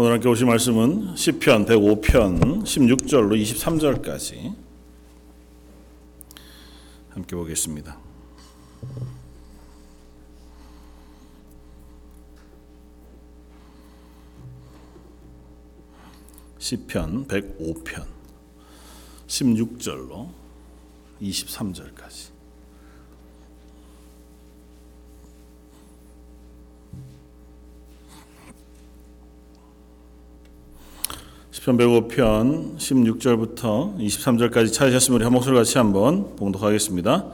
오늘 함께 오실 말씀은 시편 105편 16절로 23절까지 함께 보겠습니다. 시편 105편 16절로 23절까지 시편 105편 16절부터 23절까지 찾으셨으면 우리 한 목소리 같이 한번 봉독하겠습니다.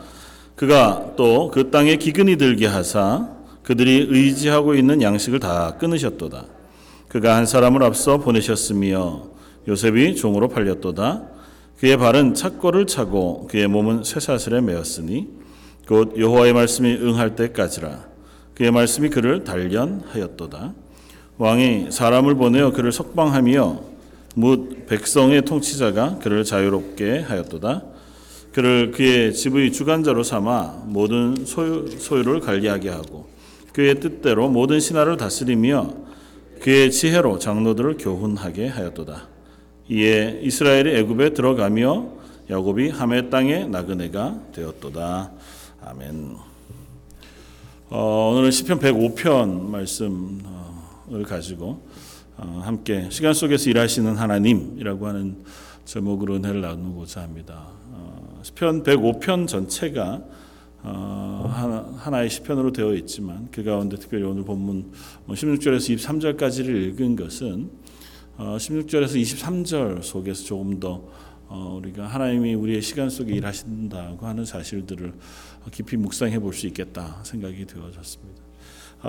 그가 또 그 땅에 기근이 들게 하사 그들이 의지하고 있는 양식을 다 끊으셨도다. 그가 한 사람을 앞서 보내셨으며 요셉이 종으로 팔렸도다. 그의 발은 착고를 차고 그의 몸은 쇠사슬에 매었으니 곧 여호와의 말씀이 응할 때까지라. 그의 말씀이 그를 단련하였도다. 왕이 사람을 보내어 그를 석방하며 묻 백성의 통치자가 그를 자유롭게 하였도다. 그를 그의 집의 주관자로 삼아 모든 소유, 소유를 관리하게 하고 그의 뜻대로 모든 신하를 다스리며 그의 지혜로 장로들을 교훈하게 하였도다. 이에 이스라엘이 애굽에 들어가며 야곱이 함의 땅의 나그네가 되었도다. 아멘. 어, 오늘은 시편 105편 말씀을 가지고 어, 함께 시간 속에서 일하시는 하나님이라고 하는 제목으로 은혜를 나누고자 합니다. 어, 시편 105편 전체가 어, 하나의 시편으로 되어 있지만 그 가운데 특별히 오늘 본문 16절에서 23절까지를 읽은 것은 16절에서 23절 속에서 조금 더 우리가 하나님이 우리의 시간 속에 일하신다고 하는 사실들을 깊이 묵상해 볼 수 있겠다 생각이 되어졌습니다.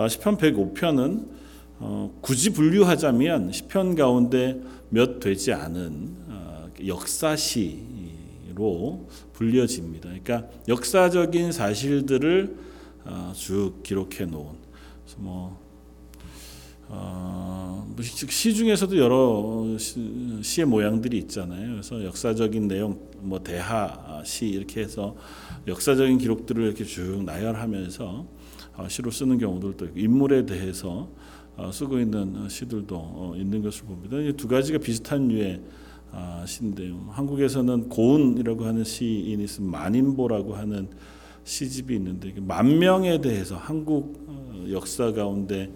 시편 105편은 어, 굳이 분류하자면 시편 가운데 몇 되지 않은 어, 역사시로 불려집니다. 그러니까 역사적인 사실들을 어, 쭉 기록해 놓은 뭐, 어, 뭐시 중에서도 여러 시, 의 모양들이 있잖아요. 그래서 역사적인 내용, 뭐 대하 시 이렇게 해서 역사적인 기록들을 이렇게 쭉 나열하면서 어, 시로 쓰는 경우들도 있고 인물에 대해서 어, 쓰고 있는 시들도 어, 있는 것을 봅니다. 두 가지가 비슷한 류의 아, 시인데요. 한국에서는 고운이라고 하는 시인이 있으면 만인보라고 하는 시집이 있는데 만 명에 대해서 한국 어, 역사 가운데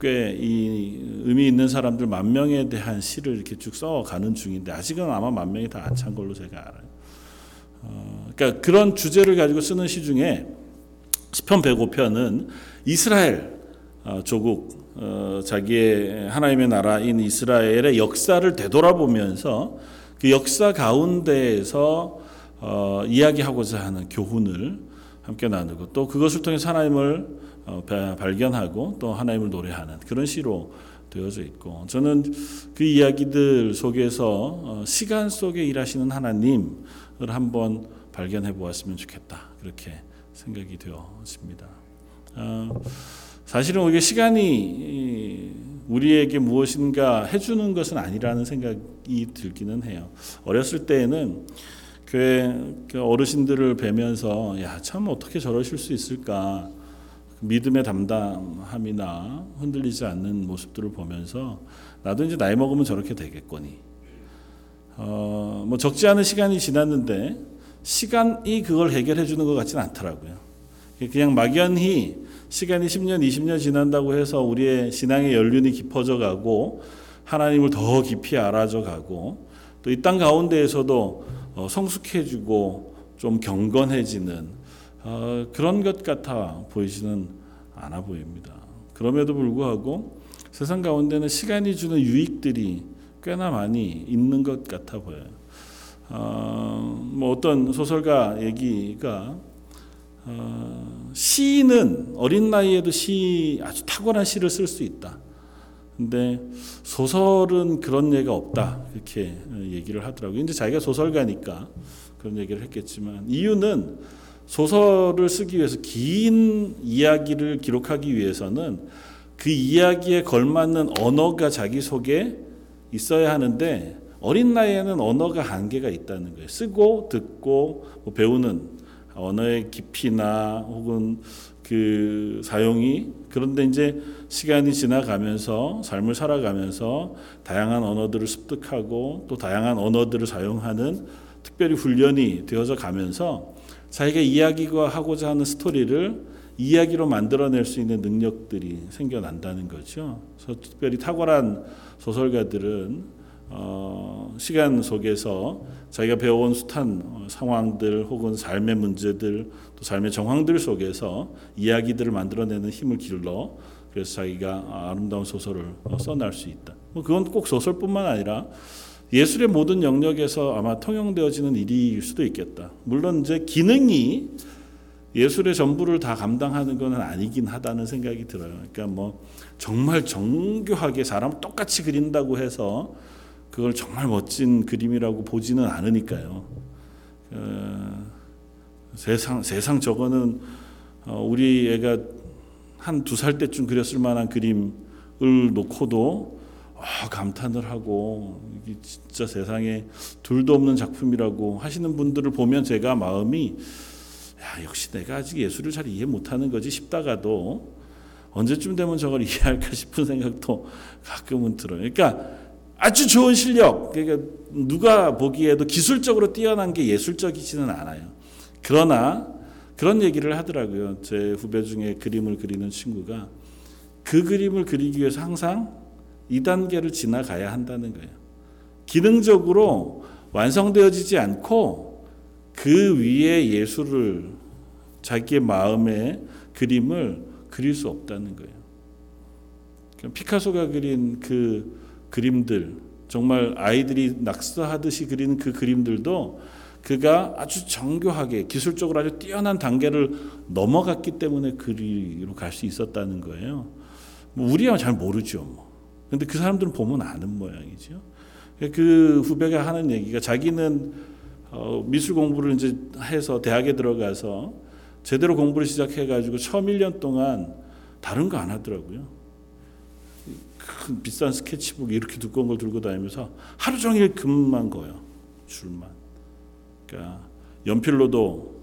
꽤 이 의미 있는 사람들 만 명에 대한 시를 이렇게 쭉 써가는 중인데 아직은 아마 만 명이 다 안 찬 걸로 제가 알아요. 그러니까 그런 주제를 가지고 쓰는 시 중에 시편 105편은 이스라엘 조국 어, 자기의 하나님의 나라인 이스라엘의 역사를 되돌아보면서 그 역사 가운데에서 어, 이야기하고자 하는 교훈을 함께 나누고 또 그것을 통해 하나님을 어, 발견하고 또 하나님을 노래하는 그런 시로 되어져 있고 저는 그 이야기들 속에서 어, 시간 속에 일하시는 하나님을 한번 발견해 보았으면 좋겠다 그렇게 생각이 되어집니다. 어, 사실은 우리가 시간이 우리에게 무엇인가 해주는 것은 아니라는 생각이 들기는 해요. 어렸을 때에는 교회 그 어르신들을 뵈면서 야 참 어떻게 저러실 수 있을까 믿음의 담담함이나 흔들리지 않는 모습들을 보면서 나도 이제 나이 먹으면 저렇게 되겠거니. 어, 뭐 적지 않은 시간이 지났는데 시간이 그걸 해결해 주는 것 같지는 않더라고요. 그냥 막연히 시간이 10년, 20년 지난다고 해서 우리의 신앙의 연륜이 깊어져 가고 하나님을 더 깊이 알아져 가고 또 이 땅 가운데에서도 어, 성숙해지고 좀 경건해지는 어, 그런 것 같아 보이지는 않아 보입니다. 그럼에도 불구하고 세상 가운데는 시간이 주는 유익들이 꽤나 많이 있는 것 같아 보여요. 어, 뭐 어떤 소설가 얘기가 어, 시인은 어린 나이에도 시 아주 탁월한 시를 쓸 수 있다. 근데 소설은 그런 예가 없다. 이렇게 얘기를 하더라고요. 이제 자기가 소설가니까 그런 얘기를 했겠지만 이유는 소설을 쓰기 위해서 긴 이야기를 기록하기 위해서는 그 이야기에 걸맞는 언어가 자기 속에 있어야 하는데 어린 나이에는 언어가 한계가 있다는 거예요. 쓰고 듣고 뭐 배우는 언어의 깊이나 혹은 그 사용이 그런데 이제 시간이 지나가면서 삶을 살아가면서 다양한 언어들을 습득하고 또 다양한 언어들을 사용하는 특별히 훈련이 되어져 가면서 자기가 이야기가 하고자 하는 스토리를 이야기로 만들어낼 수 있는 능력들이 생겨난다는 거죠. 그래서 특별히 탁월한 소설가들은 어, 시간 속에서 자기가 배워온 숱한 어, 상황들 혹은 삶의 문제들 또 삶의 정황들 속에서 이야기들을 만들어내는 힘을 길러 그래서 자기가 아름다운 소설을 어, 써낼 수 있다. 뭐 그건 꼭 소설뿐만 아니라 예술의 모든 영역에서 아마 통용되어지는 일일 수도 있겠다. 물론 이제 기능이 예술의 전부를 다 감당하는 것은 아니긴 하다는 생각이 들어요. 그러니까 뭐 정말 정교하게 사람 똑같이 그린다고 해서 그걸 정말 멋진 그림이라고 보지는 않으니까요. 어, 세상 세상 저거는 어, 우리 애가 한 두 살 때쯤 그렸을 만한 그림을 놓고도 아, 감탄을 하고 이게 진짜 세상에 둘도 없는 작품이라고 하시는 분들을 보면 제가 마음이 야, 역시 내가 아직 예술을 잘 이해 못하는 거지 싶다가도 언제쯤 되면 저걸 이해할까 싶은 생각도 가끔은 들어요. 그러니까 아주 좋은 실력, 그러니까 누가 보기에도 기술적으로 뛰어난 게 예술적이지는 않아요. 그러나 그런 얘기를 하더라고요. 제 후배 중에 그림을 그리는 친구가 그 그림을 그리기 위해서 항상 이 단계를 지나가야 한다는 거예요. 기능적으로 완성되어지지 않고 그 위에 예술을 자기의 마음의 그림을 그릴 수 없다는 거예요. 피카소가 그린 그 그림들 정말 아이들이 낙서하듯이 그리는 그 그림들도 그가 아주 정교하게 기술적으로 아주 뛰어난 단계를 넘어갔기 때문에 그리로 갈 수 있었다는 거예요. 뭐 우리야 잘 모르죠. 뭐. 근데 그 사람들은 보면 아는 모양이죠. 그 후배가 하는 얘기가 자기는 어, 미술 공부를 이제 해서 대학에 들어가서 제대로 공부를 시작해가지고 처음 1년 동안 다른 거 안 하더라고요. 큰 비싼 스케치북 이렇게 두꺼운 걸 들고 다니면서 하루 종일 금만 거요. 줄만. 그러니까 연필로도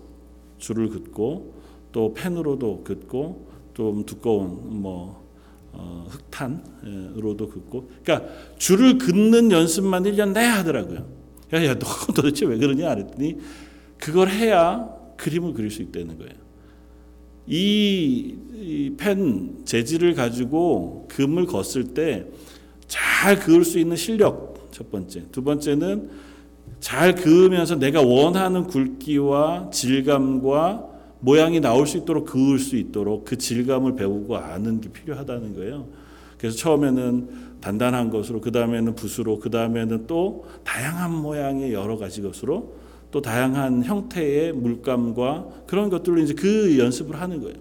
줄을 긋고 또 펜으로도 긋고 좀 두꺼운 뭐 어, 흑탄으로도 긋고 그러니까 줄을 긋는 연습만 1년 내야 하더라고요. 야, 야, 너 도대체 왜 그러냐 그랬더니 그걸 해야 그림을 그릴 수 있다는 거예요. 이펜 재질을 가지고 금을 걷을 때 잘 그을 수 있는 실력 첫 번째. 두 번째는 잘 그으면서 내가 원하는 굵기와 질감과 모양이 나올 수 있도록 그을 수 있도록 그 질감을 배우고 아는 게 필요하다는 거예요. 그래서 처음에는 단단한 것으로 그 다음에는 붓으로 그 다음에는 또 다양한 모양의 여러 가지 것으로 또 다양한 형태의 물감과 그런 것들로 이제 그 연습을 하는 거예요.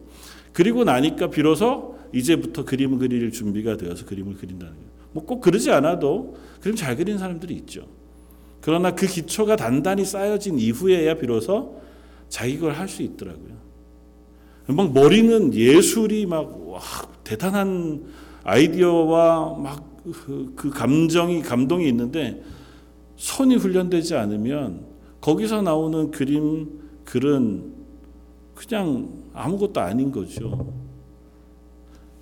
그리고 나니까 비로소 이제부터 그림을 그릴 준비가 되어서 그림을 그린다는 거예요. 뭐 꼭 그러지 않아도 그림 잘 그리는 사람들이 있죠. 그러나 그 기초가 단단히 쌓여진 이후에야 비로소 자기 걸 할 수 있더라고요. 막 머리는 예술이 막 와, 대단한 아이디어와 막그 감정이 감동이 있는데 손이 훈련되지 않으면 거기서 나오는 그림 글은 그냥 아무것도 아닌 거죠.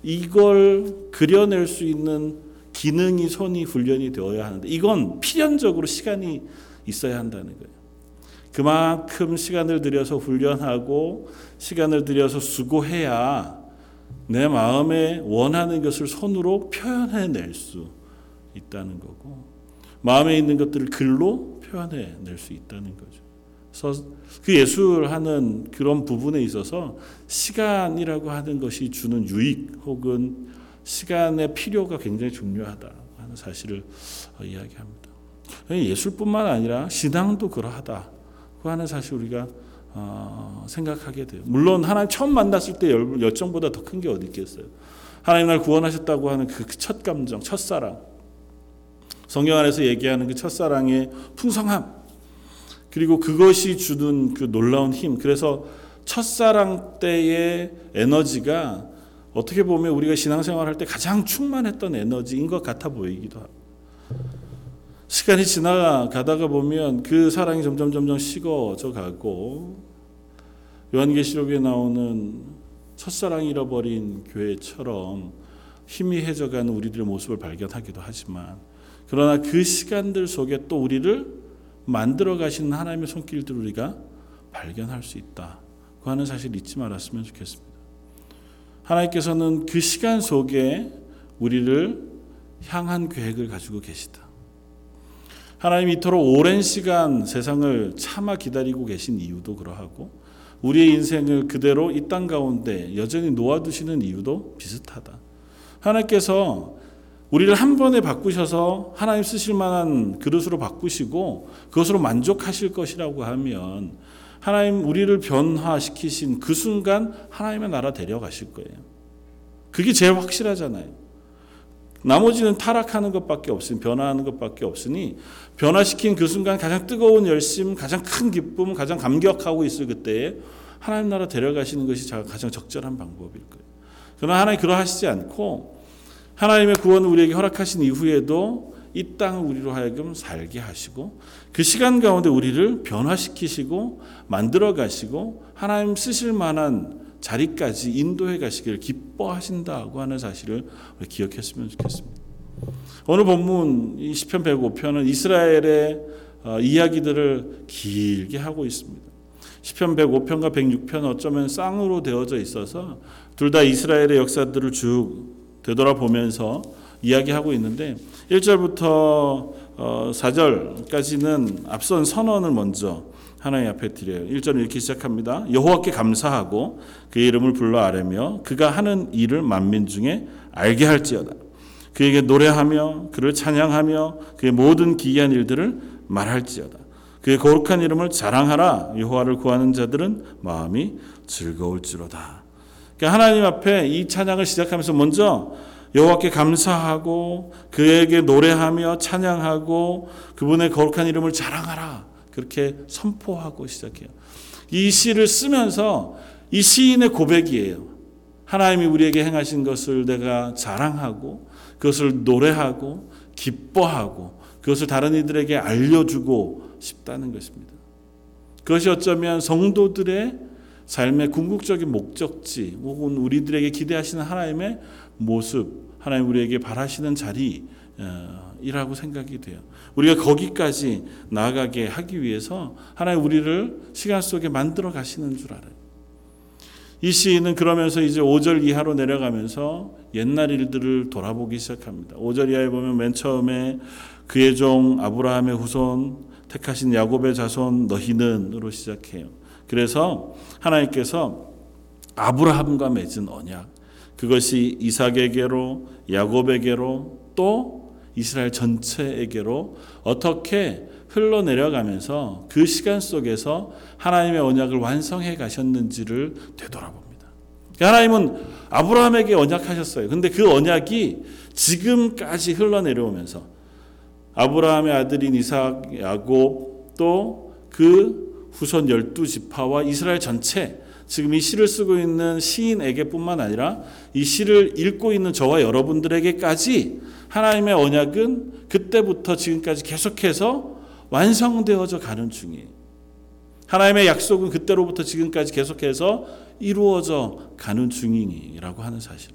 이걸 그려낼 수 있는 기능이 손이 훈련이 되어야 하는데 이건 필연적으로 시간이 있어야 한다는 거예요. 그만큼 시간을 들여서 훈련하고 시간을 들여서 수고해야 내 마음에 원하는 것을 손으로 표현해낼 수 있다는 거고 마음에 있는 것들을 글로 표현해 낼 수 있다는 거죠. 그래서 그 예술하는 그런 부분에 있어서 시간이라고 하는 것이 주는 유익 혹은 시간의 필요가 굉장히 중요하다 하는 사실을 이야기합니다. 예술뿐만 아니라 신앙도 그러하다. 그 하는 사실 우리가 어, 생각하게 돼요. 물론 하나님 처음 만났을 때 열정보다 더 큰 게 어디 있겠어요. 하나님 날 구원하셨다고 하는 그 첫 감정, 첫 사랑. 성경 안에서 얘기하는 그 첫사랑의 풍성함. 그리고 그것이 주는 그 놀라운 힘. 그래서 첫사랑 때의 에너지가 어떻게 보면 우리가 신앙생활 할 때 가장 충만했던 에너지인 것 같아 보이기도 하고. 시간이 지나가다가 보면 그 사랑이 점점 점점 식어져 가고 요한계시록에 나오는 첫사랑 잃어버린 교회처럼 희미해져 가는 우리들의 모습을 발견하기도 하지만 그러나 그 시간들 속에 또 우리를 만들어 가시는 하나님의 손길들을 우리가 발견할 수 있다. 그 하는 사실 잊지 말았으면 좋겠습니다. 하나님께서는 그 시간 속에 우리를 향한 계획을 가지고 계시다. 하나님이 이토록 오랜 시간 세상을 참아 기다리고 계신 이유도 그러하고 우리의 인생을 그대로 이 땅 가운데 여전히 놓아두시는 이유도 비슷하다. 하나님께서 우리를 한 번에 바꾸셔서 하나님 쓰실 만한 그릇으로 바꾸시고 그것으로 만족하실 것이라고 하면 하나님 우리를 변화시키신 그 순간 하나님의 나라 데려가실 거예요. 그게 제일 확실하잖아요. 나머지는 타락하는 것밖에 없으니 변화하는 것밖에 없으니 변화시킨 그 순간 가장 뜨거운 열심, 가장 큰 기쁨, 가장 감격하고 있을 그때에 하나님 나라 데려가시는 것이 가장 적절한 방법일 거예요. 그러나 하나님 그러하시지 않고 하나님의 구원을 우리에게 허락하신 이후에도 이 땅을 우리로 하여금 살게 하시고 그 시간 가운데 우리를 변화시키시고 만들어 가시고 하나님 쓰실 만한 자리까지 인도해 가시기를 기뻐하신다고 하는 사실을 기억했으면 좋겠습니다. 오늘 본문 이 시편 105편은 이스라엘의 어, 이야기들을 길게 하고 있습니다. 시편 105편과 106편 어쩌면 쌍으로 되어져 있어서 둘 다 이스라엘의 역사들을 쭉 되돌아보면서 이야기하고 있는데 1절부터 4절까지는 앞선 선언을 먼저 하나님 앞에 드려요. 1절은 이렇게 시작합니다. 여호와께 감사하고 그의 이름을 불러 아뢰며 그가 하는 일을 만민 중에 알게 할지어다. 그에게 노래하며 그를 찬양하며 그의 모든 기이한 일들을 말할지어다. 그의 거룩한 이름을 자랑하라. 여호와를 구하는 자들은 마음이 즐거울지로다. 그러니까 하나님 앞에 이 찬양을 시작하면서 먼저 여호와께 감사하고 그에게 노래하며 찬양하고 그분의 거룩한 이름을 자랑하라. 그렇게 선포하고 시작해요. 이 시를 쓰면서 이 시인의 고백이에요. 하나님이 우리에게 행하신 것을 내가 자랑하고 그것을 노래하고 기뻐하고 그것을 다른 이들에게 알려주고 싶다는 것입니다. 그것이 어쩌면 성도들의 삶의 궁극적인 목적지 혹은 우리들에게 기대하시는 하나님의 모습, 하나님 우리에게 바라시는 자리 이라고 생각이 돼요. 우리가 거기까지 나아가게 하기 위해서 하나님 우리를 시간 속에 만들어 가시는 줄 알아요. 이 시인은 그러면서 이제 5절 이하로 내려가면서 옛날 일들을 돌아보기 시작합니다. 5절 이하에 보면 맨 처음에 그의 종 아브라함의 후손 택하신 야곱의 자손 너희는으로 시작해요. 그래서 하나님께서 아브라함과 맺은 언약 그것이 이삭에게로 야곱에게로 또 이스라엘 전체에게로 어떻게 흘러내려가면서 그 시간 속에서 하나님의 언약을 완성해 가셨는지를 되돌아봅니다. 하나님은 아브라함에게 언약하셨어요. 근데 그 언약이 지금까지 흘러내려오면서 아브라함의 아들인 이삭, 야곱 또 그 후손 열두 지파와 이스라엘 전체 지금 이 시를 쓰고 있는 시인에게뿐만 아니라 이 시를 읽고 있는 저와 여러분들에게까지 하나님의 언약은 그때부터 지금까지 계속해서 완성되어져 가는 중이에요. 하나님의 약속은 그때로부터 지금까지 계속해서 이루어져 가는 중이라고 하는 사실.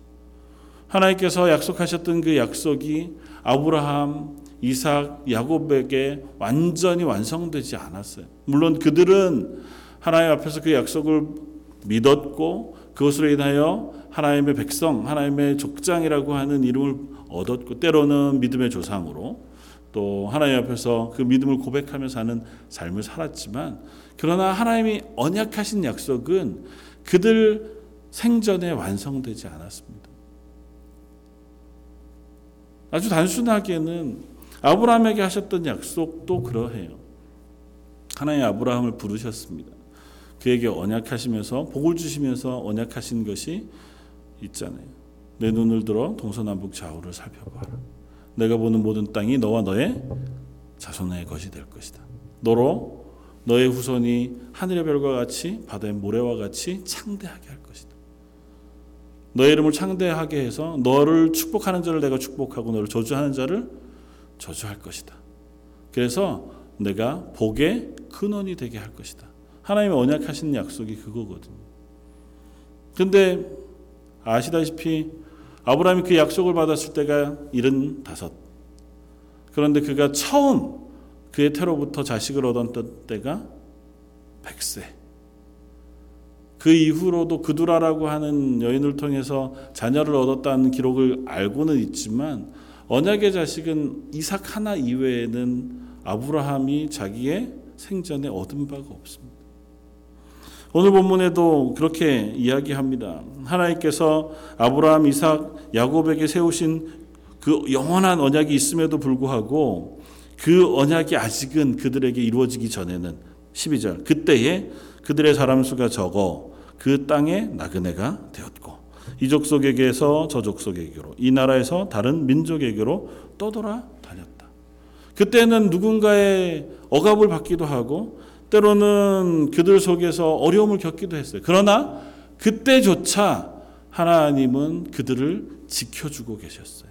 하나님께서 약속하셨던 그 약속이 아브라함, 이삭, 야곱에게 완전히 완성되지 않았어요. 물론 그들은 하나님 앞에서 그 약속을 믿었고 그것으로 인하여 하나님의 백성, 하나님의 족장이라고 하는 이름을 얻었고 때로는 믿음의 조상으로 또 하나님 앞에서 그 믿음을 고백하며 사는 삶을 살았지만 그러나 하나님이 언약하신 약속은 그들 생전에 완성되지 않았습니다. 아주 단순하게는 아브라함에게 하셨던 약속도 그러해요. 하나님 아브라함을 부르셨습니다. 그에게 언약하시면서 복을 주시면서 언약하신 것이 있잖아요. 내 눈을 들어 동서남북 좌우를 살펴봐라. 내가 보는 모든 땅이 너와 너의 자손의 것이 될 것이다. 너로 너의 후손이 하늘의 별과 같이 바다의 모래와 같이 창대하게 할 것이다. 너의 이름을 창대하게 해서 너를 축복하는 자를 내가 축복하고 너를 저주하는 자를 저주할 것이다. 그래서 내가 복의 근원이 되게 할 것이다. 하나님의 언약하신 약속이 그거거든요. 근데 아시다시피 아브라함이 그 약속을 받았을 때가 75. 그런데 그가 처음 그의 태로부터 자식을 얻었던 때가 100세. 그 이후로도 그두라라고 하는 여인을 통해서 자녀를 얻었다는 기록을 알고는 있지만 언약의 자식은 이삭 하나 이외에는 아브라함이 자기의 생전에 얻은 바가 없습니다. 오늘 본문에도 그렇게 이야기합니다. 하나님께서 아브라함, 이삭, 야곱에게 세우신 그 영원한 언약이 있음에도 불구하고 그 언약이 아직은 그들에게 이루어지기 전에는 12절 그때에 그들의 사람 수가 적어 그 땅에 나그네가 되었고 이 족속에게서 저 족속에게로 이 나라에서 다른 민족에게로 떠돌아 다녔다. 그때는 누군가의 억압을 받기도 하고 때로는 그들 속에서 어려움을 겪기도 했어요. 그러나 그때조차 하나님은 그들을 지켜주고 계셨어요.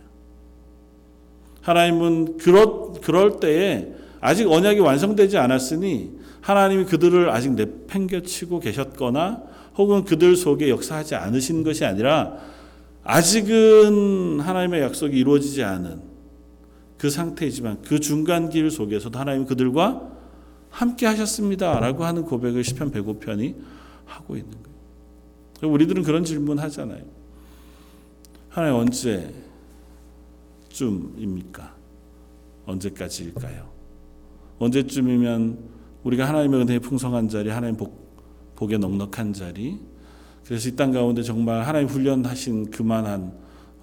하나님은 그럴, 그럴 때에 아직 언약이 완성되지 않았으니 하나님이 그들을 아직 내팽겨치고 계셨거나 혹은 그들 속에 역사하지 않으신 것이 아니라 아직은 하나님의 약속이 이루어지지 않은 그 상태이지만 그 중간 길 속에서도 하나님 그들과 함께 하셨습니다라고 하는 고백을 시편 105편이 하고 있는 거예요. 우리들은 그런 질문 하잖아요. 하나님 언제쯤입니까? 언제까지일까요? 언제쯤이면 우리가 하나님의 은혜의 풍성한 자리, 하나님 복, 복의 넉넉한 자리, 그래서 이 땅 가운데 정말 하나님 훈련하신 그만한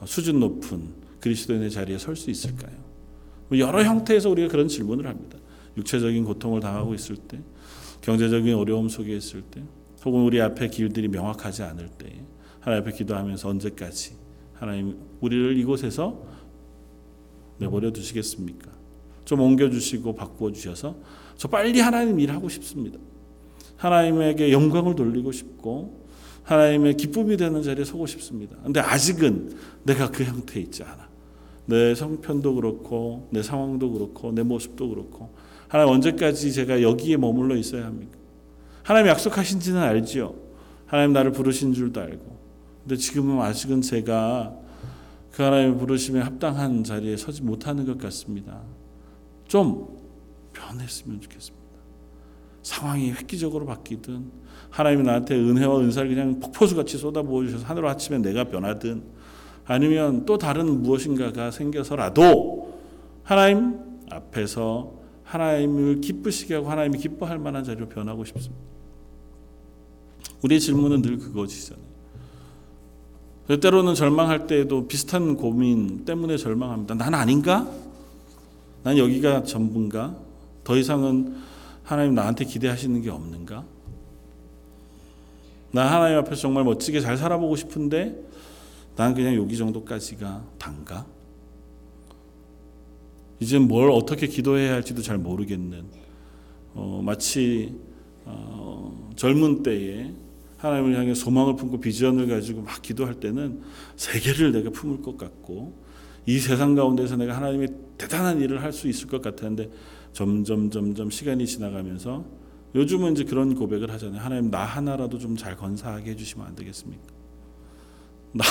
수준 높은 그리스도인의 자리에 설 수 있을까요? 여러 형태에서 우리가 그런 질문을 합니다. 육체적인 고통을 당하고 있을 때, 경제적인 어려움 속에 있을 때, 혹은 우리 앞에 길들이 명확하지 않을 때, 하나님 앞에 기도하면서 언제까지 하나님 우리를 이곳에서 내버려 두시겠습니까? 좀 옮겨 주시고 바꾸어 주셔서 저 빨리 하나님 일하고 싶습니다. 하나님에게 영광을 돌리고 싶고 하나님의 기쁨이 되는 자리에 서고 싶습니다. 근데 아직은 내가 그 형태에 있지 않아. 내 성편도 그렇고 내 상황도 그렇고 내 모습도 그렇고 하나님 언제까지 제가 여기에 머물러 있어야 합니까? 하나님 약속하신지는 알지요. 하나님 나를 부르신 줄도 알고. 근데 지금은 아직은 제가 그 하나님의 부르심에 합당한 자리에 서지 못하는 것 같습니다. 좀 변했으면 좋겠습니다. 상황이 획기적으로 바뀌든 하나님이 나한테 은혜와 은사를 그냥 폭포수같이 쏟아부어 주셔서 하늘 아침에 내가 변하든 아니면 또 다른 무엇인가가 생겨서라도 하나님 앞에서 하나님을 기쁘시게 하고 하나님이 기뻐할 만한 자리로 변하고 싶습니다. 우리의 질문은 늘 그것이잖아요. 때로는 절망할 때에도 비슷한 고민 때문에 절망합니다. 난 아닌가? 난 여기가 전부인가? 더 이상은 하나님 나한테 기대하시는 게 없는가? 나 하나님 앞에서 정말 멋지게 잘 살아보고 싶은데 난 그냥 여기 정도까지가 단가? 이제 뭘 어떻게 기도해야 할지도 잘 모르겠는 어, 마치 어, 젊은 때에 하나님을 향해 소망을 품고 비전을 가지고 막 기도할 때는 세계를 내가 품을 것 같고 이 세상 가운데서 내가 하나님의 대단한 일을 할 수 있을 것 같았는데 점점 점점 시간이 지나가면서 요즘은 이제 그런 고백을 하잖아요. 하나님 나 하나라도 좀 잘 건사하게 해주시면 안 되겠습니까? 나,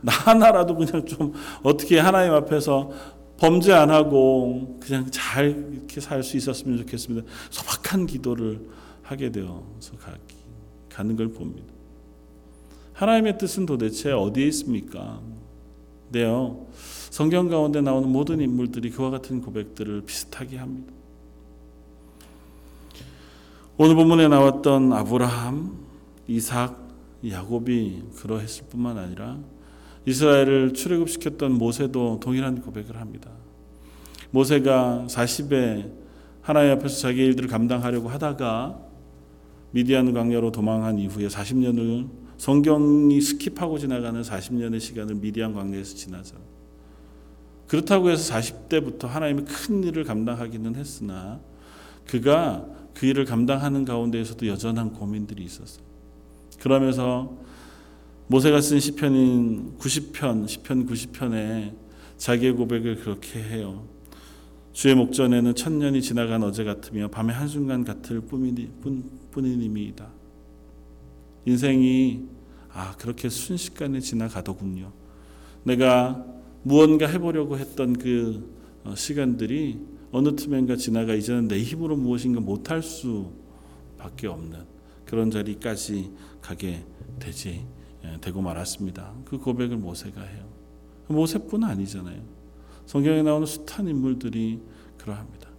나 하나라도 그냥 좀 어떻게 하나님 앞에서 범죄 안 하고 그냥 잘 이렇게 살 수 있었으면 좋겠습니다. 소박한 기도를 하게 되어서 가는 걸 봅니다. 하나님의 뜻은 도대체 어디에 있습니까? 네요. 성경 가운데 나오는 모든 인물들이 그와 같은 고백들을 비슷하게 합니다. 오늘 본문에 나왔던 아브라함, 이삭, 야곱이 그러했을 뿐만 아니라 이스라엘을 출애굽시켰던 모세도 동일한 고백을 합니다. 모세가 40에 하나님 앞에서 자기 일들을 감당하려고 하다가 미디안 광야로 도망한 이후에 40년을 성경이 skip하고 지나가는 40년의 시간을 미디안 광야에서 지나죠. 그렇다고 해서 40대부터 하나님의 큰 일을 감당하기는 했으나 그가 그 일을 감당하는 가운데에서도 여전한 고민들이 있었어요. 그러면서 모세가 쓴 시편인 90편, 시편 90편에 자기의 고백을 그렇게 해요. 주의 목전에는 천년이 지나간 어제 같으며 밤의 한순간 같을 뿐이니이다 인생이 아 그렇게 순식간에 지나가더군요. 내가 무언가 해보려고 했던 그 어, 시간들이 어느 틈엔가 지나가 이제는 내 힘으로 무엇인가 못할 수밖에 없는 그런 자리까지 가게 되지 예, 되고 말았습니다. 그 고백을 모세가 해요. 모세뿐 아니잖아요. 성경에 나오는 숱한 인물들이 그러합니다.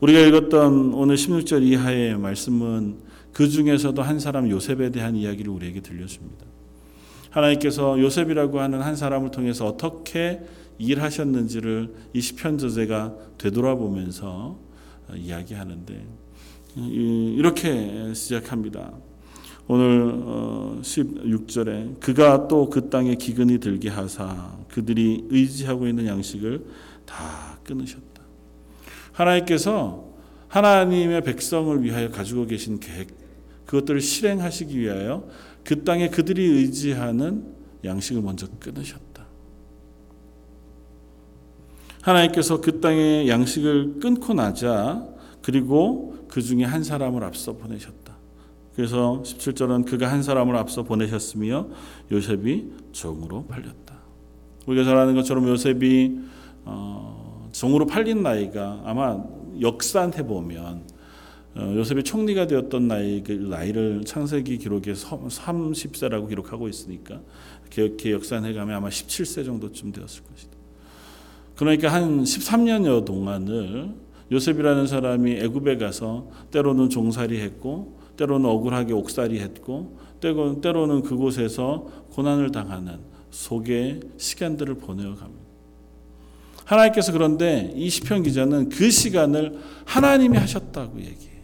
우리가 읽었던 오늘 16절 이하의 말씀은 그 중에서도 한 사람 요셉에 대한 이야기를 우리에게 들려줍니다. 하나님께서 요셉이라고 하는 한 사람을 통해서 어떻게 일하셨는지를 이 시편 저자가 되돌아보면서 이야기하는데 이렇게 시작합니다. 오늘 16절에 그가 또 그 땅에 기근이 들게 하사 그들이 의지하고 있는 양식을 다 끊으셨다. 하나님께서 하나님의 백성을 위하여 가지고 계신 계획 그것들을 실행하시기 위하여 그 땅에 그들이 의지하는 양식을 먼저 끊으셨다. 하나님께서 그 땅에 양식을 끊고 나자 그리고 그 중에 한 사람을 앞서 보내셨다. 그래서 17절은 그가 한 사람을 앞서 보내셨으며 요셉이 종으로 팔렸다. 우리가 잘 아는 것처럼 요셉이 어, 종으로 팔린 나이가 아마 역사한테 보면 어, 요셉이 총리가 되었던 나이 그 나이를 창세기 기록에 30세라고 기록하고 있으니까 기억해 역사해 가면 아마 17세 정도쯤 되었을 것이다. 그러니까 한 13년여 동안을 요셉이라는 사람이 애굽에 가서 때로는 종살이 했고 때로는 억울하게 옥살이 했고 때로는 그곳에서 고난을 당하는 속의 시간들을 보내어 갑니다. 하나님께서 그런데 이 시편 기자는 그 시간을 하나님이 하셨다고 얘기해요.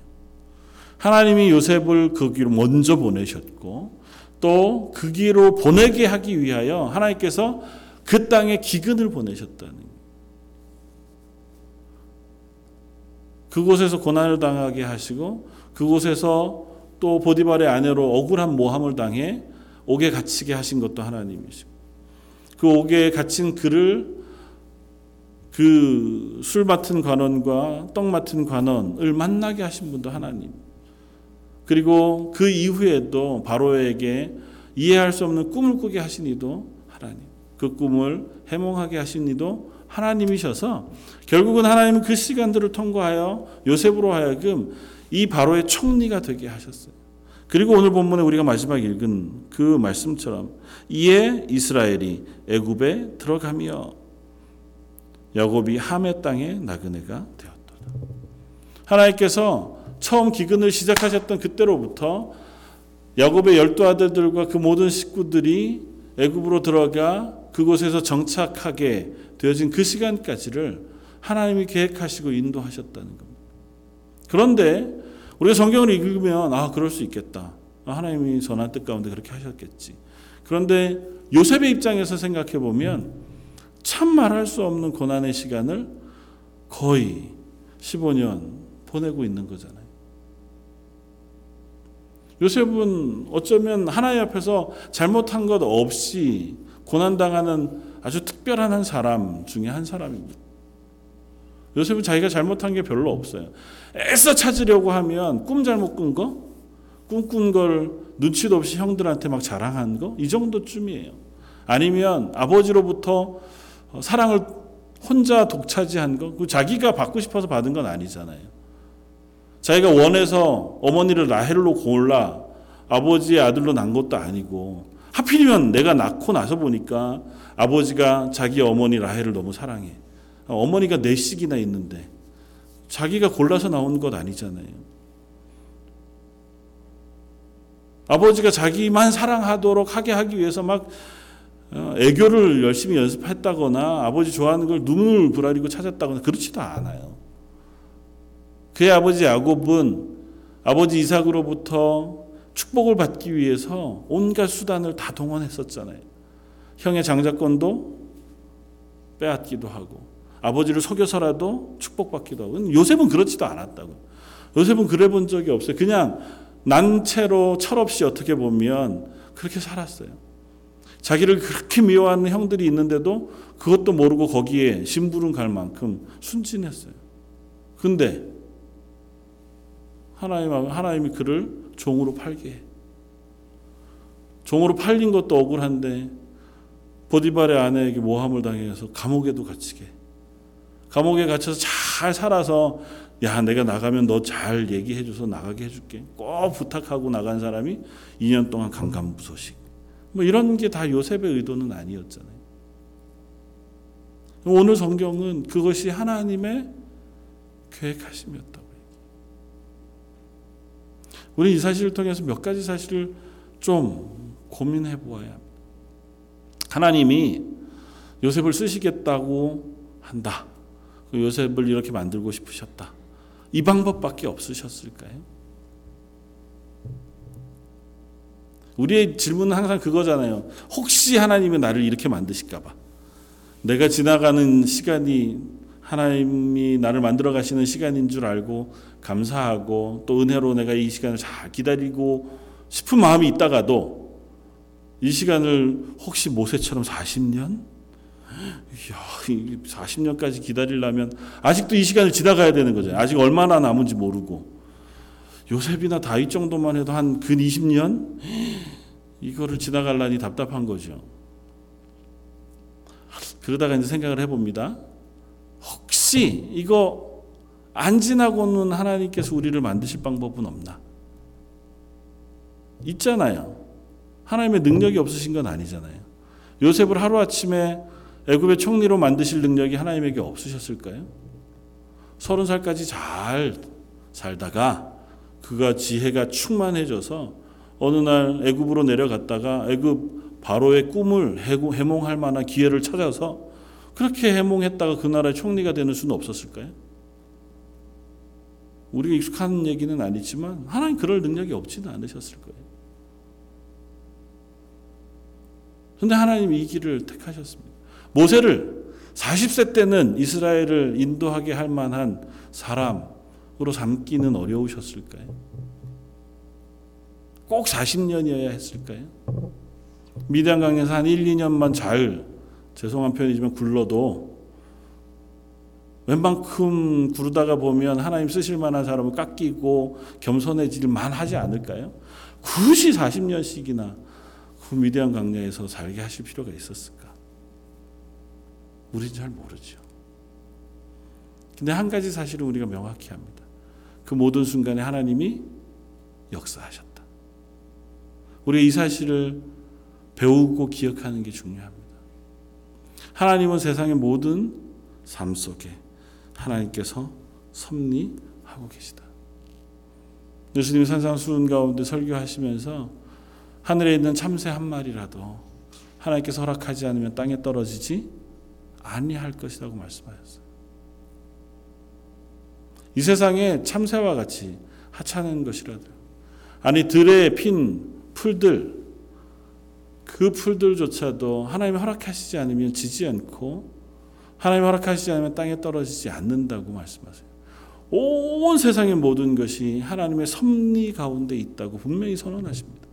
하나님이 요셉을 거기로 먼저 보내셨고 또 그 길로 보내게 하기 위하여 하나님께서 그 땅에 기근을 보내셨다는. 그곳에서 고난을 당하게 하시고 그곳에서 또 보디발의 아내로 억울한 모함을 당해 옥에 갇히게 하신 것도 하나님이시고 그 옥에 갇힌 그를 그 술 맡은 관원과 떡 맡은 관원을 만나게 하신 분도 하나님. 그리고 그 이후에도 바로에게 이해할 수 없는 꿈을 꾸게 하신 이도 하나님. 그 꿈을 해몽하게 하신 이도 하나님이셔서 결국은 하나님은 그 시간들을 통과하여 요셉으로 하여금 이 바로의 총리가 되게 하셨어요. 그리고 오늘 본문에 우리가 마지막 읽은 그 말씀처럼 이에 이스라엘이 애굽에 들어가며 야곱이 함의 땅에 나그네가 되었도다. 하나님께서 처음 기근을 시작하셨던 그때로부터 야곱의 열두 아들들과 그 모든 식구들이 애굽으로 들어가 그곳에서 정착하게 되어진 그 시간까지를 하나님이 계획하시고 인도하셨다는 겁니다. 그런데 우리가 성경을 읽으면 아 그럴 수 있겠다. 하나님이 선한 뜻 가운데 그렇게 하셨겠지. 그런데 요셉의 입장에서 생각해 보면 참 말할 수 없는 고난의 시간을 거의 15년 보내고 있는 거잖아요. 요셉은 어쩌면 하나님 앞에서 잘못한 것 없이 고난당하는 아주 특별한 한 사람 중에 한 사람입니다. 요셉은 자기가 잘못한 게 별로 없어요. 애써 찾으려고 하면 꿈 잘못 꾼 거, 꿈꾼 걸 눈치도 없이 형들한테 막 자랑한 거, 이 정도쯤이에요. 아니면 아버지로부터 사랑을 혼자 독차지한 거, 그 자기가 받고 싶어서 받은 건 아니잖아요. 자기가 원해서 어머니를 라헬로 골라 아버지의 아들로 난 것도 아니고 하필이면 내가 낳고 나서 보니까 아버지가 자기 어머니 라헬을 너무 사랑해. 어머니가 넷씩이나 있는데 자기가 골라서 나온 것 아니잖아요. 아버지가 자기만 사랑하도록 하게 하기 위해서 막 어, 애교를 열심히 연습했다거나 아버지 좋아하는 걸 눈을 부라리고 찾았다거나 그렇지도 않아요. 그의 아버지 야곱은 아버지 이삭으로부터 축복을 받기 위해서 온갖 수단을 다 동원했었잖아요. 형의 장자권도 빼앗기도 하고 아버지를 속여서라도 축복받기도 하고 요셉은 그렇지도 않았다고. 요셉은 그래 본 적이 없어요. 그냥 난 채로 철없이 어떻게 보면 그렇게 살았어요. 자기를 그렇게 미워하는 형들이 있는데도 그것도 모르고 거기에 심부름 갈 만큼 순진했어요. 근데 하나님 하나님이 그를 종으로 팔게 해. 종으로 팔린 것도 억울한데 보디발의 아내에게 모함을 당해서 감옥에도 갇히게. 감옥에 갇혀서 잘 살아서 야 내가 나가면 너 잘 얘기해줘서 나가게 해줄게. 꼭 부탁하고 나간 사람이 2년 동안 강간무소식. 뭐 이런 게 다 요셉의 의도는 아니었잖아요. 오늘 성경은 그것이 하나님의 계획하심이었다고. 우리 이 사실을 통해서 몇 가지 사실을 좀 고민해 보아야 합니다. 하나님이 요셉을 쓰시겠다고 한다. 그 요셉을 이렇게 만들고 싶으셨다. 이 방법밖에 없으셨을까요? 우리의 질문은 항상 그거잖아요. 혹시 하나님이 나를 이렇게 만드실까봐. 내가 지나가는 시간이 하나님이 나를 만들어 가시는 시간인 줄 알고 감사하고 또 은혜로 내가 이 시간을 잘 기다리고 싶은 마음이 있다가도 이 시간을 혹시 모세처럼 40년? 이야, 40년까지 기다리려면 아직도 이 시간을 지나가야 되는 거죠. 아직 얼마나 남은지 모르고. 요셉이나 다윗 정도만 해도 한 근 20년? 이거를 지나갈라니 답답한 거죠. 그러다가 이제 생각을 해봅니다. 혹시 이거 안 지나고는 하나님께서 우리를 만드실 방법은 없나? 있잖아요. 하나님의 능력이 없으신 건 아니잖아요. 요셉을 하루아침에 애굽의 총리로 만드실 능력이 하나님에게 없으셨을까요? 서른 살까지 잘 살다가 그가 지혜가 충만해져서 어느 날 애굽으로 내려갔다가 애굽 바로의 꿈을 해몽할 만한 기회를 찾아서 그렇게 해몽했다가 그 나라의 총리가 되는 수는 없었을까요? 우리가 익숙한 얘기는 아니지만 하나님 그럴 능력이 없지는 않으셨을 거예요. 그런데 하나님이 이 길을 택하셨습니다. 모세를 40세 때는 이스라엘을 인도하게 할 만한 사람으로 삼기는 어려우셨을까요? 꼭 40년이어야 했을까요? 미디안 강에서 한 1, 2년만 잘 죄송한 표현이지만 굴러도 웬만큼 구르다가 보면 하나님 쓰실 만한 사람을 깎이고 겸손해질 만하지 않을까요? 굳이 40년씩이나 그 미디안 강야에서 살게 하실 필요가 있었을까? 우린 잘 모르죠. 근데 한 가지 사실은 우리가 명확히 합니다. 그 모든 순간에 하나님이 역사하셨다. 우리가 이 사실을 배우고 기억하는 게 중요합니다. 하나님은 세상의 모든 삶 속에 하나님께서 섭리하고 계시다. 예수님이 산상수훈 가운데 설교하시면서 하늘에 있는 참새 한 마리라도 하나님께서 허락하지 않으면 땅에 떨어지지 아니할 것이라고 말씀하셨어요. 이 세상에 참새와 같이 하찮은 것이라도 아니 들에 핀 풀들 그 풀들조차도 하나님이 허락하시지 않으면 지지 않고 하나님이 허락하시지 않으면 땅에 떨어지지 않는다고 말씀하세요. 온 세상의 모든 것이 하나님의 섭리 가운데 있다고 분명히 선언하십니다.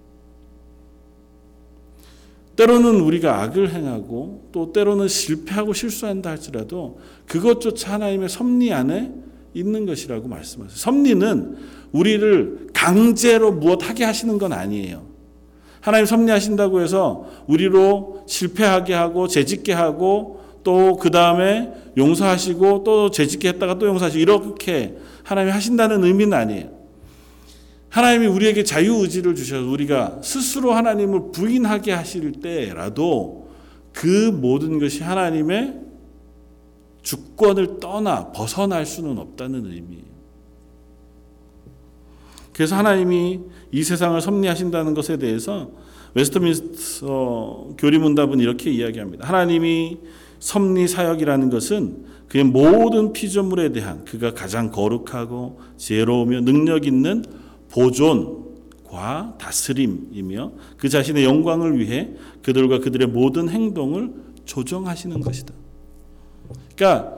때로는 우리가 악을 행하고 또 때로는 실패하고 실수한다 할지라도 그것조차 하나님의 섭리 안에 있는 것이라고 말씀하세요. 섭리는 우리를 강제로 무엇하게 하시는 건 아니에요. 하나님 섭리하신다고 해서 우리로 실패하게 하고 재짓게 하고 또 그 다음에 용서하시고 또 재짓게 했다가 또 용서하시고 이렇게 하나님이 하신다는 의미는 아니에요. 하나님이 우리에게 자유 의지를 주셔서 우리가 스스로 하나님을 부인하게 하실 때라도 그 모든 것이 하나님의 주권을 떠나 벗어날 수는 없다는 의미예요. 그래서 하나님이 이 세상을 섭리하신다는 것에 대해서 웨스트민스터 교리문답은 이렇게 이야기합니다. 하나님이 섭리 사역이라는 것은 그의 모든 피조물에 대한 그가 가장 거룩하고 지혜로우며 능력 있는 보존과 다스림이며 그 자신의 영광을 위해 그들과 그들의 모든 행동을 조정하시는 것이다. 그러니까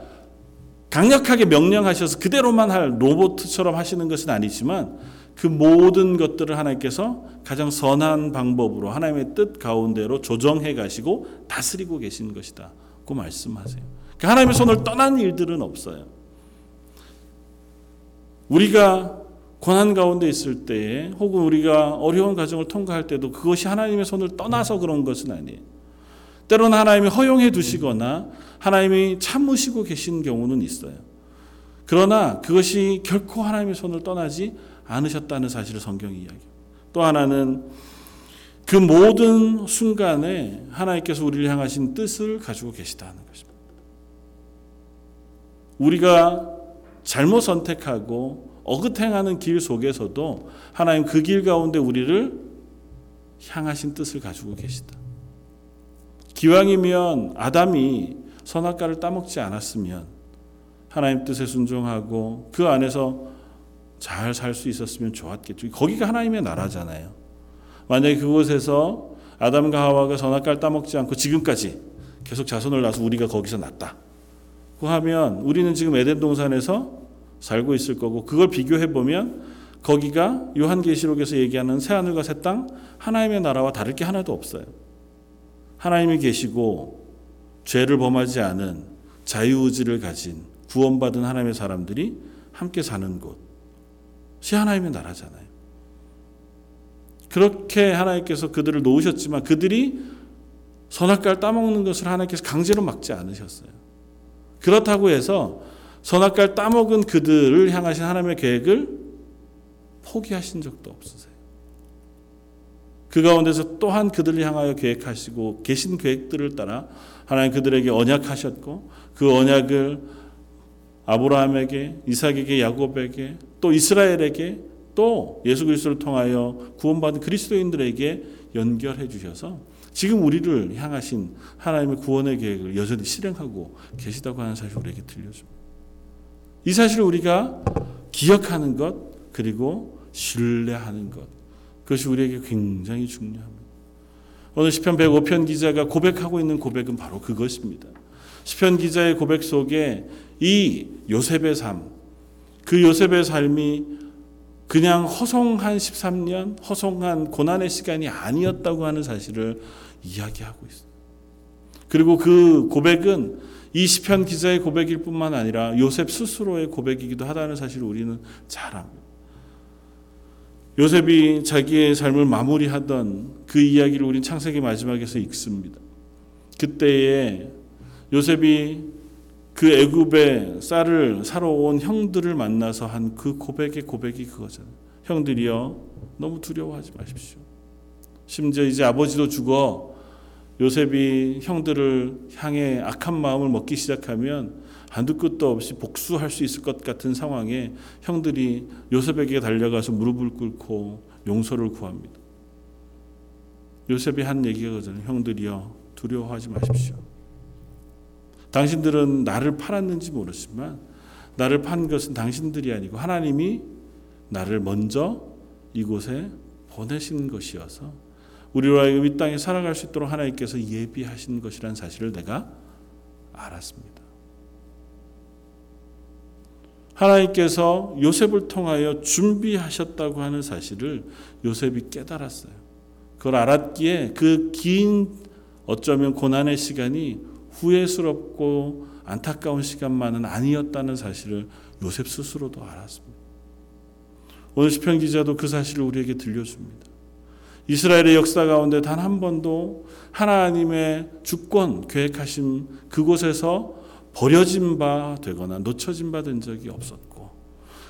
강력하게 명령하셔서 그대로만 할 로봇처럼 하시는 것은 아니지만 그 모든 것들을 하나님께서 가장 선한 방법으로 하나님의 뜻 가운데로 조정해 가시고 다스리고 계신 것이다. 고 말씀하세요. 그러니까 하나님의 손을 떠난 일들은 없어요. 우리가 고난 가운데 있을 때에 혹은 우리가 어려운 과정을 통과할 때도 그것이 하나님의 손을 떠나서 그런 것은 아니에요. 때로는 하나님이 허용해 두시거나 하나님이 참으시고 계신 경우는 있어요. 그러나 그것이 결코 하나님의 손을 떠나지 않으셨다는 사실을 성경이 이야기해요. 또 하나는 그 모든 순간에 하나님께서 우리를 향하신 뜻을 가지고 계시다는 것입니다. 우리가 잘못 선택하고 어긋행하는 길 속에서도 하나님 그 길 가운데 우리를 향하신 뜻을 가지고 계시다. 기왕이면 아담이 선악과를 따먹지 않았으면 하나님 뜻에 순종하고 그 안에서 잘 살 수 있었으면 좋았겠죠. 거기가 하나님의 나라잖아요. 만약에 그곳에서 아담과 하와가 선악과를 따먹지 않고 지금까지 계속 자손을 낳아서 우리가 거기서 났다. 그 하면 우리는 지금 에덴 동산에서 살고 있을 거고 그걸 비교해 보면 거기가 요한계시록에서 얘기하는 새 하늘과 새 땅 하나님의 나라와 다를 게 하나도 없어요. 하나님이 계시고 죄를 범하지 않은 자유의지를 가진 구원받은 하나님의 사람들이 함께 사는 곳 이 하나님의 나라잖아요. 그렇게 하나님께서 그들을 놓으셨지만 그들이 선악과를 따먹는 것을 하나님께서 강제로 막지 않으셨어요. 그렇다고 해서 선악과를 따먹은 그들을 향하신 하나님의 계획을 포기하신 적도 없으세요. 그 가운데서 또한 그들을 향하여 계획하시고 계신 계획들을 따라 하나님 그들에게 언약하셨고 그 언약을 아브라함에게 이삭에게 야곱에게 또 이스라엘에게 또 예수 그리스도를 통하여 구원받은 그리스도인들에게 연결해 주셔서 지금 우리를 향하신 하나님의 구원의 계획을 여전히 실행하고 계시다고 하는 사실을 우리에게 들려줍니다. 이 사실을 우리가 기억하는 것 그리고 신뢰하는 것 그것이 우리에게 굉장히 중요합니다. 오늘 시편 105편 기자가 고백하고 있는 고백은 바로 그것입니다. 시편 기자의 고백 속에 이 요셉의 삶, 그 요셉의 삶이 그냥 허송한 13년, 허송한 고난의 시간이 아니었다고 하는 사실을 이야기하고 있어요. 그리고 그 고백은 이 시편 기자의 고백일 뿐만 아니라 요셉 스스로의 고백이기도 하다는 사실을 우리는 잘 압니다. 요셉이 자기의 삶을 마무리하던 그 이야기를 우리는 창세기 마지막에서 읽습니다. 그때에 요셉이 그 애굽의 쌀을 사러 온 형들을 만나서 한 그 고백의 고백이 그거잖아요. 형들이여 너무 두려워하지 마십시오. 심지어 이제 아버지도 죽어 요셉이 형들을 향해 악한 마음을 먹기 시작하면 한두 끝도 없이 복수할 수 있을 것 같은 상황에 형들이 요셉에게 달려가서 무릎을 꿇고 용서를 구합니다. 요셉이 한 얘기가 그잖아요. 형들이여 두려워하지 마십시오. 당신들은 나를 팔았는지 모르지만 나를 판 것은 당신들이 아니고 하나님이 나를 먼저 이곳에 보내신 것이어서 하여금 이 땅에 살아갈 수 있도록 하나님께서 예비하신 것이라는 사실을 내가 알았습니다. 하나님께서 요셉을 통하여 준비하셨다고 하는 사실을 요셉이 깨달았어요. 그걸 알았기에 그 긴 어쩌면 고난의 시간이 후회스럽고 안타까운 시간만은 아니었다는 사실을 요셉 스스로도 알았습니다. 오늘 시편 기자도 그 사실을 우리에게 들려줍니다. 이스라엘의 역사 가운데 단 한 번도 하나님의 주권 계획하신 그곳에서 버려진 바 되거나 놓쳐진 바 된 적이 없었고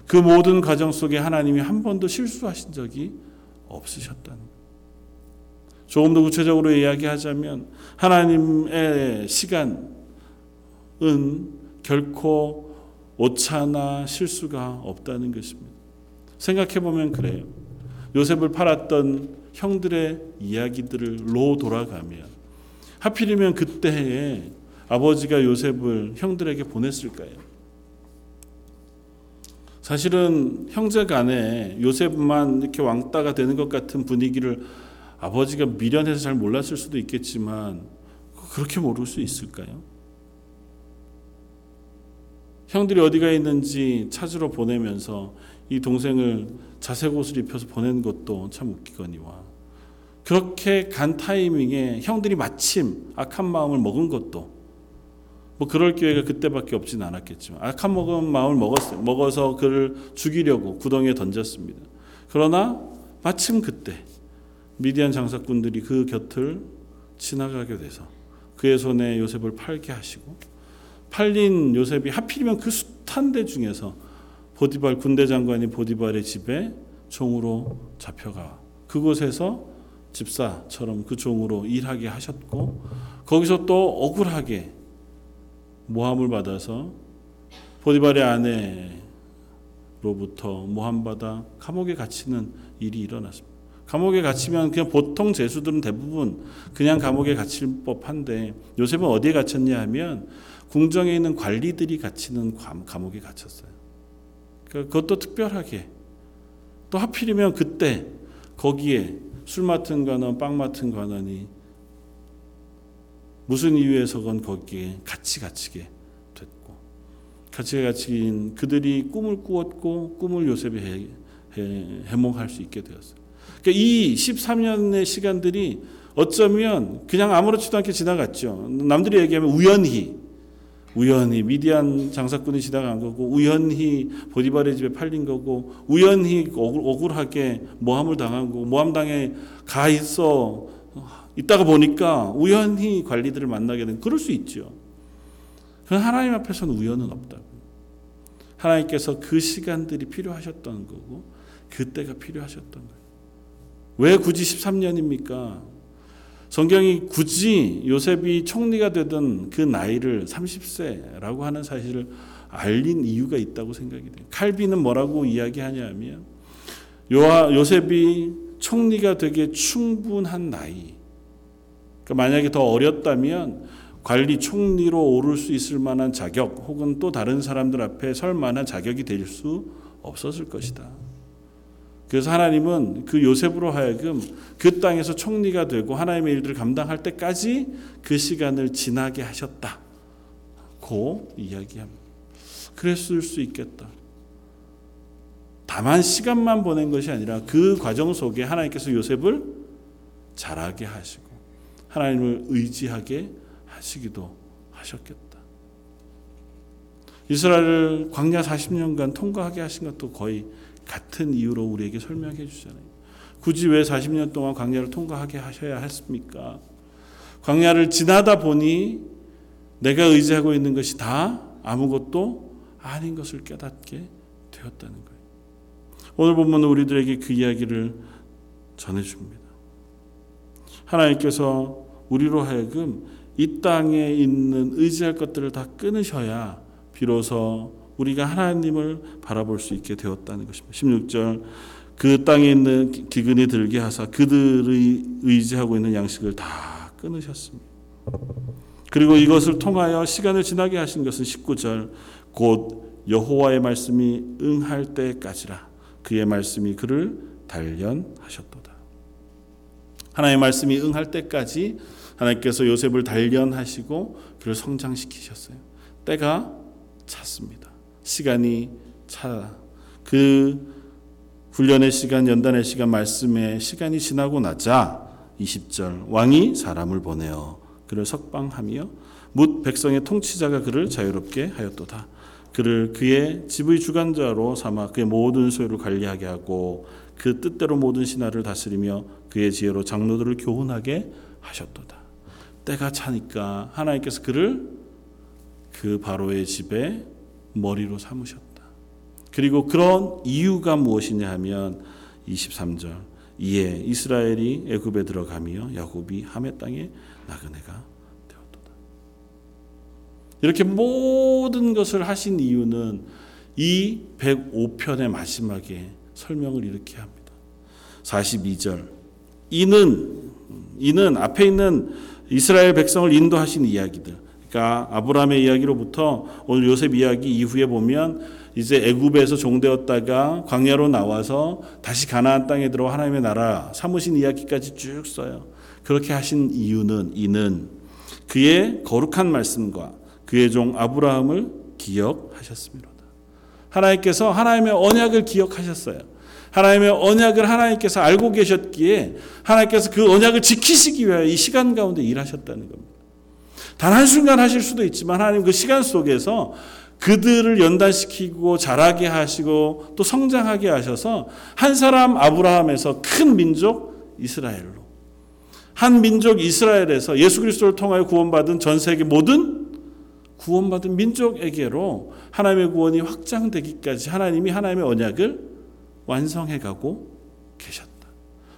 그 모든 과정 속에 하나님이 한 번도 실수하신 적이 없으셨다는 것. 조금 더 구체적으로 이야기하자면 하나님의 시간은 결코 오차나 실수가 없다는 것입니다. 생각해 보면 그래요. 요셉을 팔았던 형들의 이야기들로 돌아가면 하필이면 그때에 아버지가 요셉을 형들에게 보냈을까요? 사실은 형제 간에 요셉만 이렇게 왕따가 되는 것 같은 분위기를 아버지가 미련해서 잘 몰랐을 수도 있겠지만 그렇게 모를 수 있을까요? 형들이 어디가 있는지 찾으러 보내면서 이 동생을 자색 옷을 입혀서 보낸 것도 참 웃기거니와 그렇게 간 타이밍에 형들이 마침 악한 마음을 먹은 것도 뭐 그럴 기회가 그때밖에 없진 않았겠지만 악한 먹은 마음을 먹었어요. 먹어서 그를 죽이려고 구덩이에 던졌습니다. 그러나 마침 그때 미디안 장사꾼들이 그 곁을 지나가게 돼서 그의 손에 요셉을 팔게 하시고 팔린 요셉이 하필이면 그 숱한 데 중에서 보디발 군대 장관이 보디발의 집에 종으로 잡혀가 그곳에서 집사처럼 그 종으로 일하게 하셨고 거기서 또 억울하게 모함을 받아서 보디발의 아내로부터 모함받아 감옥에 갇히는 일이 일어났습니다. 감옥에 갇히면 그냥 보통 죄수들은 대부분 그냥 감옥에 갇힐 법한데 요셉은 어디에 갇혔냐 하면 궁정에 있는 관리들이 갇히는 감옥에 갇혔어요. 그러니까 그것도 특별하게 또 하필이면 그때 거기에 술 맡은 관원, 빵 맡은 관원이 무슨 이유에서건 거기에 같이 갇히게 됐고 같이 갇힌 그들이 꿈을 꾸었고 꿈을 요셉이 해, 해, 해몽할 수 있게 되었어요. 그러니까 이 13년의 시간들이 어쩌면 그냥 아무렇지도 않게 지나갔죠. 남들이 얘기하면 우연히 우연히 미디안 장사꾼이 지나간 거고 우연히 보디발의 집에 팔린 거고 우연히 억울, 하게 모함을 당한 거고 모함당에 가 있어 있다가 보니까 우연히 관리들을 만나게 된 그럴 수 있죠. 그런 하나님 앞에서는 우연은 없다고. 하나님께서 그 시간들이 필요하셨던 거고 그때가 필요하셨던 거예요. 왜 굳이 13년입니까? 성경이 굳이 요셉이 총리가 되던 그 나이를 30세라고 하는 사실을 알린 이유가 있다고 생각이 돼요. 칼빈은 뭐라고 이야기하냐면 요셉이 총리가 되게 충분한 나이. 그러니까 만약에 더 어렸다면 관리 총리로 오를 수 있을 만한 자격 혹은 또 다른 사람들 앞에 설 만한 자격이 될 수 없었을 것이다. 그래서 하나님은 그 요셉으로 하여금 그 땅에서 총리가 되고 하나님의 일들을 감당할 때까지 그 시간을 지나게 하셨다 고 이야기합니다. 그랬을 수 있겠다. 다만 시간만 보낸 것이 아니라 그 과정 속에 하나님께서 요셉을 자라게 하시고 하나님을 의지하게 하시기도 하셨겠다. 이스라엘을 광야 40년간 통과하게 하신 것도 거의 같은 이유로 우리에게 설명해 주잖아요. 굳이 왜 40년 동안 광야를 통과하게 하셔야 했습니까? 광야를 지나다 보니 내가 의지하고 있는 것이 다 아무것도 아닌 것을 깨닫게 되었다는 거예요. 오늘 본문은 우리들에게 그 이야기를 전해줍니다. 하나님께서 우리로 하여금 이 땅에 있는 의지할 것들을 다 끊으셔야 비로소 우리가 하나님을 바라볼 수 있게 되었다는 것입니다. 16절 그 땅에 있는 기근이 들게 하사 그들의 의지하고 있는 양식을 다 끊으셨습니다. 그리고 이것을 통하여 시간을 지나게 하신 것은 19절 곧 여호와의 말씀이 응할 때까지라 그의 말씀이 그를 단련하셨도다. 하나님의 말씀이 응할 때까지 하나님께서 요셉을 단련하시고 그를 성장시키셨어요. 때가 찼습니다. 시간이 차 그 훈련의 시간, 연단의 시간, 말씀의 시간이 지나고 나자 20절 왕이 사람을 보내어 그를 석방하며 묻 백성의 통치자가 그를 자유롭게 하였도다. 그를 그의 집의 주관자로 삼아 그의 모든 소유를 관리하게 하고 그 뜻대로 모든 신하를 다스리며 그의 지혜로 장로들을 교훈하게 하셨도다. 때가 차니까 하나님께서 그를 그 바로의 집에 머리로 삼으셨다. 그리고 그런 이유가 무엇이냐 하면 23절 이에 이스라엘이 애굽에 들어가며 야곱이 하메 땅에 나그네가 되었도다. 이렇게 모든 것을 하신 이유는 이 105편의 마지막에 설명을 이렇게 합니다. 42절 이는 이는 앞에 있는 이스라엘 백성을 인도하신 이야기들 그러니까 아브라함의 이야기로부터 오늘 요셉 이야기 이후에 보면 이제 애굽에서 종되었다가 광야로 나와서 다시 가나안 땅에 들어 하나님의 나라 삼으신 이야기까지 쭉 써요. 그렇게 하신 이유는 이는 그의 거룩한 말씀과 그의 종 아브라함을 기억하셨습니다. 하나님께서 하나님의 언약을 기억하셨어요. 하나님의 언약을 하나님께서 알고 계셨기에 하나님께서 그 언약을 지키시기 위하여 이 시간 가운데 일하셨다는 겁니다. 단 한순간 하실 수도 있지만 하나님 그 시간 속에서 그들을 연단시키고 자라게 하시고 또 성장하게 하셔서 한 사람 아브라함에서 큰 민족 이스라엘로 한 민족 이스라엘에서 예수 그리스도를 통하여 구원받은 전 세계 모든 구원받은 민족에게로 하나님의 구원이 확장되기까지 하나님이 하나님의 언약을 완성해 가고 계셨다.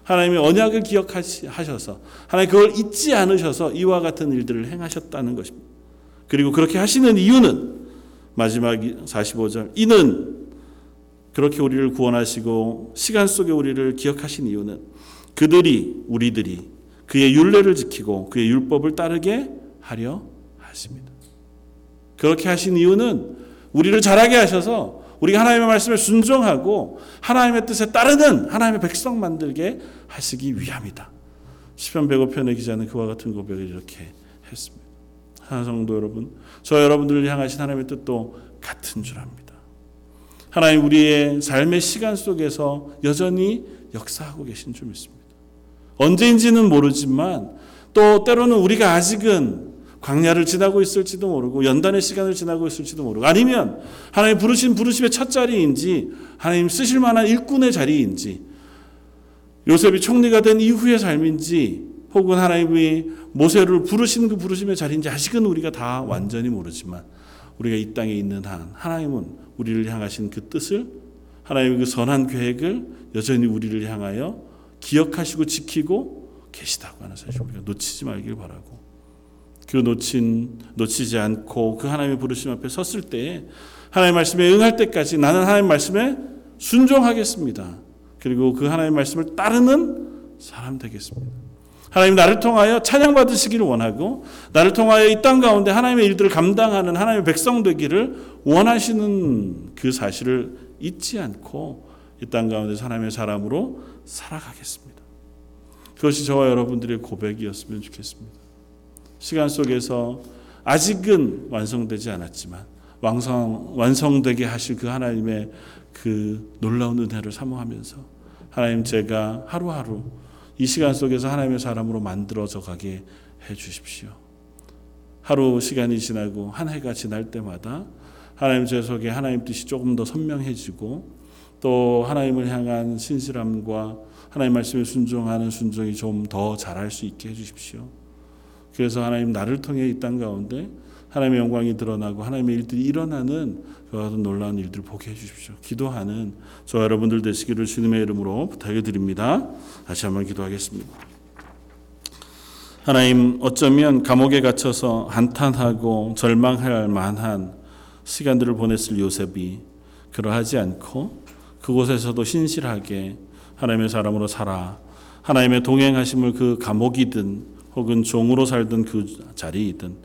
하나님의 언약을 기억하셔서 하나님 그걸 잊지 않으셔서 이와 같은 일들을 행하셨다는 것입니다. 그리고 그렇게 하시는 이유는 마지막 45절 이는 그렇게 우리를 구원하시고 시간 속에 우리를 기억하신 이유는 그들이 우리들이 그의 율례를 지키고 그의 율법을 따르게 하려 하십니다. 그렇게 하신 이유는 우리를 잘하게 하셔서 우리가 하나님의 말씀에 순종하고 하나님의 뜻에 따르는 하나님의 백성 만들게 하시기 위함이다. 시편 105편의 기자는 그와 같은 고백을 이렇게 했습니다. 하나님 성도 여러분, 저 여러분들을 향하신 하나님의 뜻도 같은 줄 압니다. 하나님 우리의 삶의 시간 속에서 여전히 역사하고 계신 줄 믿습니다. 언제인지는 모르지만 또 때로는 우리가 아직은 광야를 지나고 있을지도 모르고 연단의 시간을 지나고 있을지도 모르고 아니면 하나님 부르신 부르심의 첫 자리인지 하나님 쓰실 만한 일꾼의 자리인지 요셉이 총리가 된 이후의 삶인지 혹은 하나님이 모세를 부르신 그 부르심의 자리인지 아직은 우리가 다 완전히 모르지만 우리가 이 땅에 있는 한 하나님은 우리를 향하신 그 뜻을 하나님의 그 선한 계획을 여전히 우리를 향하여 기억하시고 지키고 계시다고 하는 사실 우리가 놓치지 말길 바라고 그 놓친 놓치지 않고 그 하나님의 부르심 앞에 섰을 때 하나님의 말씀에 응할 때까지 나는 하나님의 말씀에 순종하겠습니다. 그리고 그 하나님의 말씀을 따르는 사람 되겠습니다. 하나님 나를 통하여 찬양 받으시기를 원하고 나를 통하여 이 땅 가운데 하나님의 일들을 감당하는 하나님의 백성 되기를 원하시는 그 사실을 잊지 않고 이 땅 가운데 하나님의 사람으로 살아가겠습니다. 그것이 저와 여러분들의 고백이었으면 좋겠습니다. 시간 속에서 아직은 완성되지 않았지만 완성 완성되게 하실 그 하나님의 그 놀라운 은혜를 사모하면서 하나님 제가 하루하루 이 시간 속에서 하나님의 사람으로 만들어져 가게 해 주십시오. 하루 시간이 지나고 한 해가 지날 때마다 하나님 제 속에 하나님 뜻이 조금 더 선명해지고 또 하나님을 향한 신실함과 하나님 말씀에 순종하는 순종이 좀 더 잘할 수 있게 해 주십시오. 그래서 하나님 나를 통해 이 땅 가운데 하나님의 영광이 드러나고 하나님의 일들이 일어나는 그와 같은 놀라운 일들을 보게 해주십시오. 기도하는 저 여러분들 되시기를 주님의 이름으로 부탁해 드립니다. 다시 한번 기도하겠습니다. 하나님 어쩌면 감옥에 갇혀서 한탄하고 절망할 만한 시간들을 보냈을 요셉이 그러하지 않고 그곳에서도 신실하게 하나님의 사람으로 살아 하나님의 동행하심을 그 감옥이든 혹은 종으로 살던 그 자리이든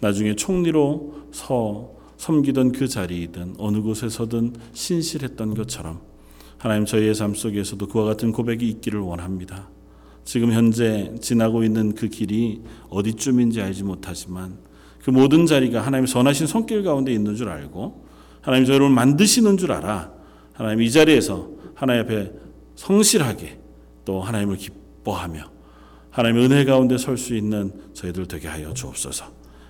나중에 총리로 서 섬기던 그 자리이든 어느 곳에서든 신실했던 것처럼 하나님 저희의 삶 속에서도 그와 같은 고백이 있기를 원합니다. 지금 현재 지나고 있는 그 길이 어디쯤인지 알지 못하지만 그 모든 자리가 하나님 선하신 손길 가운데 있는 줄 알고 하나님 저희를 만드시는 줄 알아 하나님 이 자리에서 하나님 앞에 성실하게 또 하나님을 기뻐하며 하나님의 은혜 가운데 설 수 있는 저희들 되게 하여 주옵소서.